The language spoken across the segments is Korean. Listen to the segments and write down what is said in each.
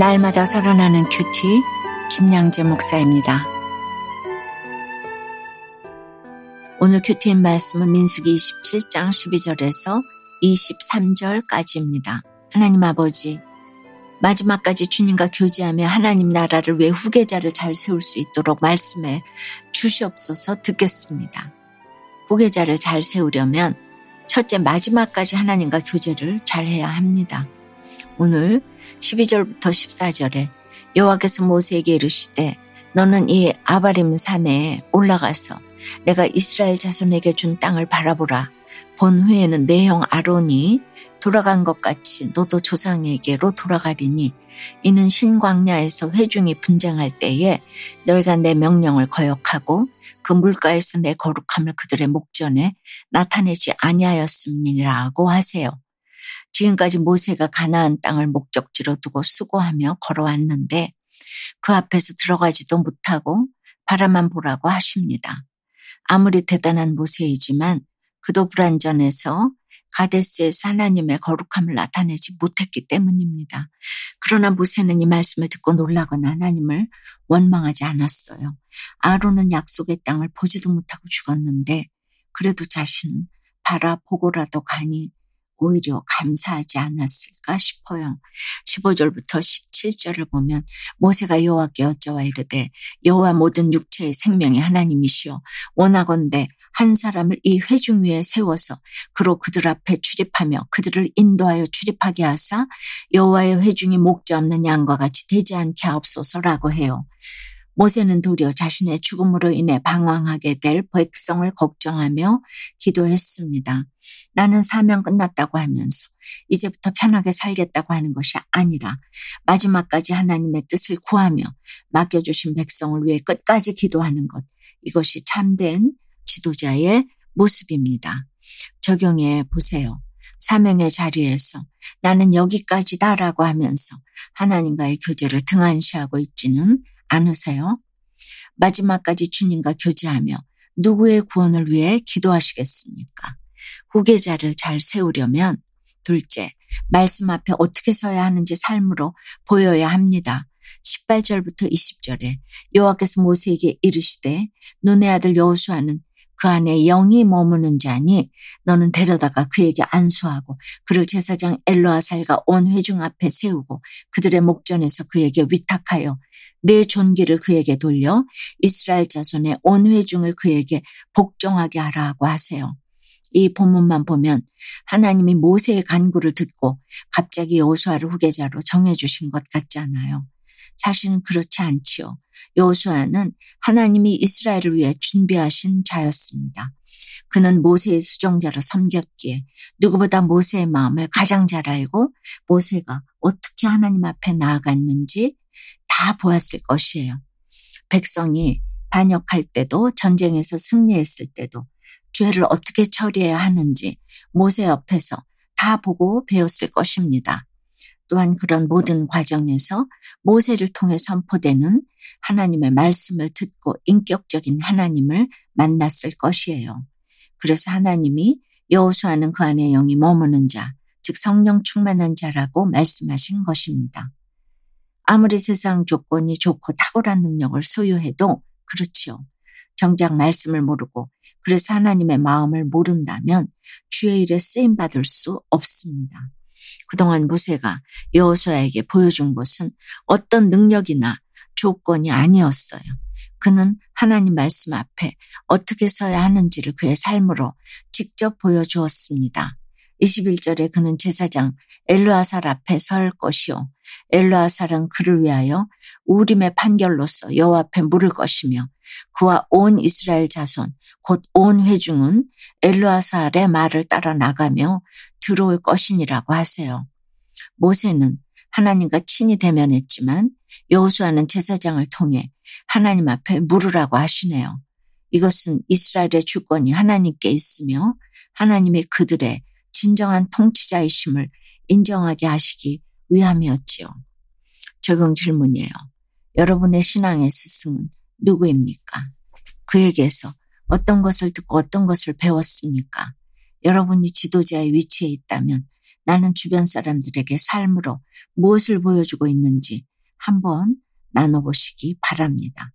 날마다 살아나는 큐티 김양재 목사입니다. 오늘 큐티인 말씀은 민수기 27장 12절에서 23절까지입니다. 하나님 아버지, 마지막까지 주님과 교제하며 하나님 나라를 위해 후계자를 잘 세울 수 있도록 말씀해 주시옵소서 듣겠습니다. 후계자를 잘 세우려면 첫째 마지막까지 하나님과 교제를 잘 해야 합니다. 오늘 12절부터 14절에 여호와께서 모세에게 이르시되 너는 이 아바림 산에 올라가서 내가 이스라엘 자손에게 준 땅을 바라보라. 본 후에는 내 형 아론이 돌아간 것 같이 너도 조상에게로 돌아가리니 이는 신광야에서 회중이 분쟁할 때에 너희가 내 명령을 거역하고 그 물가에서 내 거룩함을 그들의 목전에 나타내지 아니하였음이라고 하세요. 지금까지 모세가 가나안 땅을 목적지로 두고 수고하며 걸어왔는데 그 앞에서 들어가지도 못하고 바라만 보라고 하십니다. 아무리 대단한 모세이지만 그도 불안전해서 가데스에서 하나님의 거룩함을 나타내지 못했기 때문입니다. 그러나 모세는 이 말씀을 듣고 놀라거나 하나님을 원망하지 않았어요. 아론은 약속의 땅을 보지도 못하고 죽었는데 그래도 자신은 바라보고라도 가니 오히려 감사하지 않았을까 싶어요. 15절부터 17절을 보면 모세가 여호와께 여쭤와 이르되 여호와 모든 육체의 생명이 하나님이시여 원하건대 한 사람을 이 회중 위에 세워서 그로 그들 앞에 출입하며 그들을 인도하여 출입하게 하사 여호와의 회중이 목자 없는 양과 같이 되지 않게 하옵소서라고 해요. 모세는 도리어 자신의 죽음으로 인해 방황하게 될 백성을 걱정하며 기도했습니다. 나는 사명 끝났다고 하면서 이제부터 편하게 살겠다고 하는 것이 아니라 마지막까지 하나님의 뜻을 구하며 맡겨주신 백성을 위해 끝까지 기도하는 것. 이것이 참된 지도자의 모습입니다. 적용해 보세요. 사명의 자리에서 나는 여기까지다라고 하면서 하나님과의 교제를 등한시하고 있지는 않으세요? 마지막까지 주님과 교제하며 누구의 구원을 위해 기도하시겠습니까? 후계자를 잘 세우려면 둘째, 말씀 앞에 어떻게 서야 하는지 삶으로 보여야 합니다. 18절부터 20절에 여호와께서 모세에게 이르시되 눈의 아들 여호수아는 그 안에 영이 머무는 자니 너는 데려다가 그에게 안수하고 그를 제사장 엘로아살과 온 회중 앞에 세우고 그들의 목전에서 그에게 위탁하여 내 존귀를 그에게 돌려 이스라엘 자손의 온 회중을 그에게 복종하게 하라고 하세요. 이 본문만 보면 하나님이 모세의 간구를 듣고 갑자기 여호수아를 후계자로 정해 주신 것 같지 않아요. 사실은 그렇지 않지요. 여호수아는 하나님이 이스라엘을 위해 준비하신 자였습니다. 그는 모세의 수종자로 섬겼기에 누구보다 모세의 마음을 가장 잘 알고 모세가 어떻게 하나님 앞에 나아갔는지 다 보았을 것이에요. 백성이 반역할 때도 전쟁에서 승리했을 때도 죄를 어떻게 처리해야 하는지 모세 옆에서 다 보고 배웠을 것입니다. 또한 그런 모든 과정에서 모세를 통해 선포되는 하나님의 말씀을 듣고 인격적인 하나님을 만났을 것이에요. 그래서 하나님이 여호수아는 그 안에 영이 머무는 자, 즉 성령 충만한 자라고 말씀하신 것입니다. 아무리 세상 조건이 좋고 탁월한 능력을 소유해도 그렇지요. 정작 말씀을 모르고 그래서 하나님의 마음을 모른다면 주의 일에 쓰임 받을 수 없습니다. 그동안 모세가 여호수아에게 보여준 것은 어떤 능력이나 조건이 아니었어요. 그는 하나님 말씀 앞에 어떻게 서야 하는지를 그의 삶으로 직접 보여주었습니다. 21절에 그는 제사장 엘르아살 앞에 설 것이요. 엘르아살은 그를 위하여 우림의 판결로서 여호와 앞에 물을 것이며 그와 온 이스라엘 자손 곧 온 회중은 엘르아살의 말을 따라 나가며 들어올 것이니라고 하세요. 모세는 하나님과 친히 대면했지만 여호수아는 제사장을 통해 하나님 앞에 물으라고 하시네요. 이것은 이스라엘의 주권이 하나님께 있으며 하나님의 그들의 진정한 통치자이심을 인정하게 하시기 위함이었지요. 적용 질문이에요. 여러분의 신앙의 스승은 누구입니까? 그에게서 어떤 것을 듣고 어떤 것을 배웠습니까? 여러분이 지도자의 위치에 있다면 나는 주변 사람들에게 삶으로 무엇을 보여주고 있는지 한번 나눠보시기 바랍니다.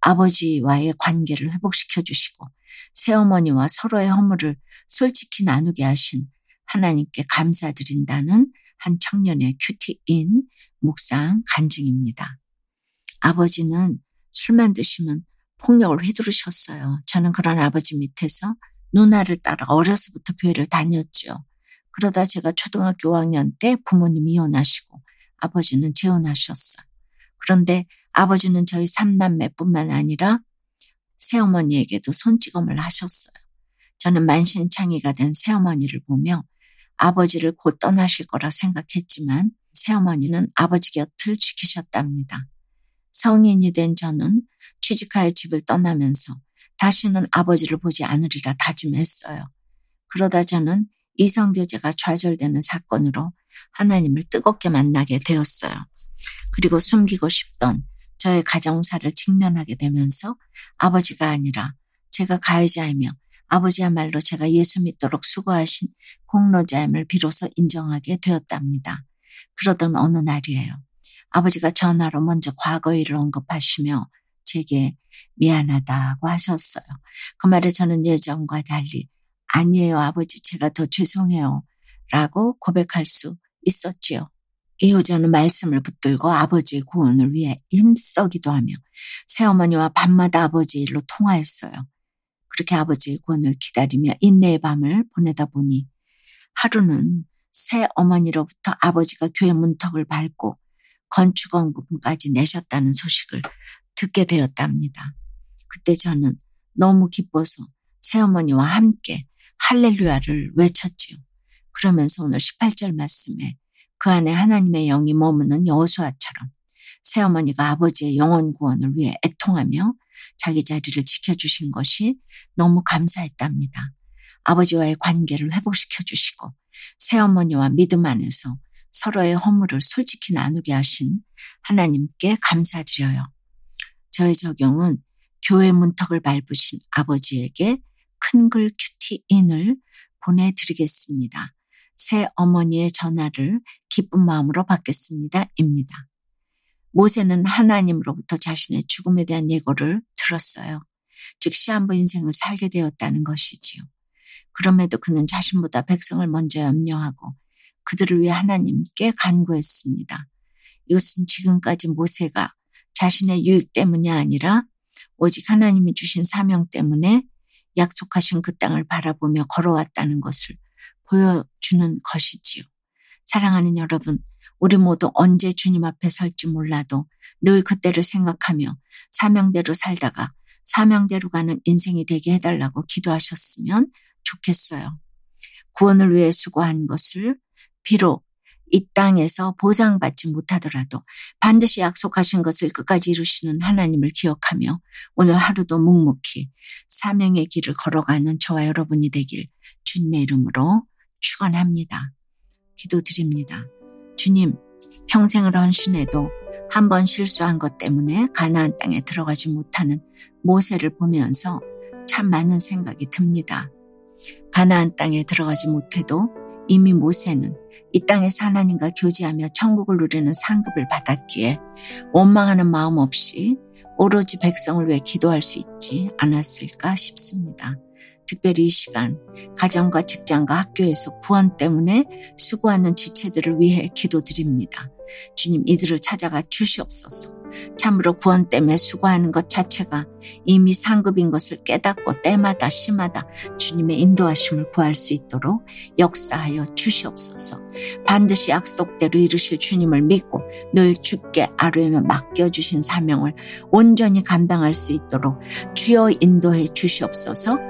아버지와의 관계를 회복시켜 주시고 새어머니와 서로의 허물을 솔직히 나누게 하신 하나님께 감사드린다는 한 청년의 큐티인 묵상 간증입니다. 아버지는 술만 드시면 폭력을 휘두르셨어요. 저는 그런 아버지 밑에서 누나를 따라 어려서부터 교회를 다녔죠. 그러다 제가 초등학교 5학년 때 부모님이 이혼하시고 아버지는 재혼하셨어요. 그런데 아버지는 저희 삼남매뿐만 아니라 새어머니에게도 손찌검을 하셨어요. 저는 만신창이가 된 새어머니를 보며 아버지를 곧 떠나실 거라 생각했지만 새어머니는 아버지 곁을 지키셨답니다. 성인이 된 저는 취직하여 집을 떠나면서 다시는 아버지를 보지 않으리라 다짐했어요. 그러다 저는 이성교제가 좌절되는 사건으로 하나님을 뜨겁게 만나게 되었어요. 그리고 숨기고 싶던 저의 가정사를 직면하게 되면서 아버지가 아니라 제가 가해자이며 아버지야말로 제가 예수 믿도록 수고하신 공로자임을 비로소 인정하게 되었답니다. 그러던 어느 날이에요. 아버지가 전화로 먼저 과거 일을 언급하시며 제게 미안하다고 하셨어요. 그 말에 저는 예전과 달리 아니에요 아버지 제가 더 죄송해요 라고 고백할 수 있었지요. 이호자는 말씀을 붙들고 아버지의 구원을 위해 힘써기도 하며 새어머니와 밤마다 아버지 일로 통화했어요. 그렇게 아버지의 구원을 기다리며 인내의 밤을 보내다 보니 하루는 새 어머니로부터 아버지가 교회 문턱을 밟고 건축원금까지 내셨다는 소식을 듣게 되었답니다. 그때 저는 너무 기뻐서 새어머니와 함께 할렐루야를 외쳤지요. 그러면서 오늘 18절 말씀에 그 안에 하나님의 영이 머무는 여호수아처럼 새어머니가 아버지의 영원 구원을 위해 애통하며 자기 자리를 지켜주신 것이 너무 감사했답니다. 아버지와의 관계를 회복시켜 주시고 새어머니와 믿음 안에서 서로의 허물을 솔직히 나누게 하신 하나님께 감사드려요. 저의 적용은 교회 문턱을 밟으신 아버지에게 큰글 큐티인을 보내드리겠습니다. 새 어머니의 전화를 기쁜 마음으로 받겠습니다. 입니다. 모세는 하나님으로부터 자신의 죽음에 대한 예고를 들었어요. 즉 시한부 인생을 살게 되었다는 것이지요. 그럼에도 그는 자신보다 백성을 먼저 염려하고 그들을 위해 하나님께 간구했습니다. 이것은 지금까지 모세가 자신의 유익 때문이 아니라 오직 하나님이 주신 사명 때문에 약속하신 그 땅을 바라보며 걸어왔다는 것을 보여주는 것이지요. 사랑하는 여러분, 우리 모두 언제 주님 앞에 설지 몰라도 늘 그때를 생각하며 사명대로 살다가 사명대로 가는 인생이 되게 해달라고 기도하셨으면 좋겠어요. 구원을 위해 수고한 것을 비록 이 땅에서 보상받지 못하더라도 반드시 약속하신 것을 끝까지 이루시는 하나님을 기억하며 오늘 하루도 묵묵히 사명의 길을 걸어가는 저와 여러분이 되길 주님의 이름으로 축원합니다. 기도드립니다. 주님, 평생을 헌신해도 한 번 실수한 것 때문에 가나안 땅에 들어가지 못하는 모세를 보면서 참 많은 생각이 듭니다. 가나안 땅에 들어가지 못해도 이미 모세는 이 땅에서 하나님과 교제하며 천국을 누리는 상급을 받았기에 원망하는 마음 없이 오로지 백성을 위해 기도할 수 있지 않았을까 싶습니다. 특별히 이 시간 가정과 직장과 학교에서 구원 때문에 수고하는 지체들을 위해 기도드립니다. 주님 이들을 찾아가 주시옵소서. 참으로 구원 때문에 수고하는 것 자체가 이미 상급인 것을 깨닫고 때마다 심하다 주님의 인도하심을 구할 수 있도록 역사하여 주시옵소서. 반드시 약속대로 이루실 주님을 믿고 늘 주께 아뢰며 맡겨주신 사명을 온전히 감당할 수 있도록 주여 인도해 주시옵소서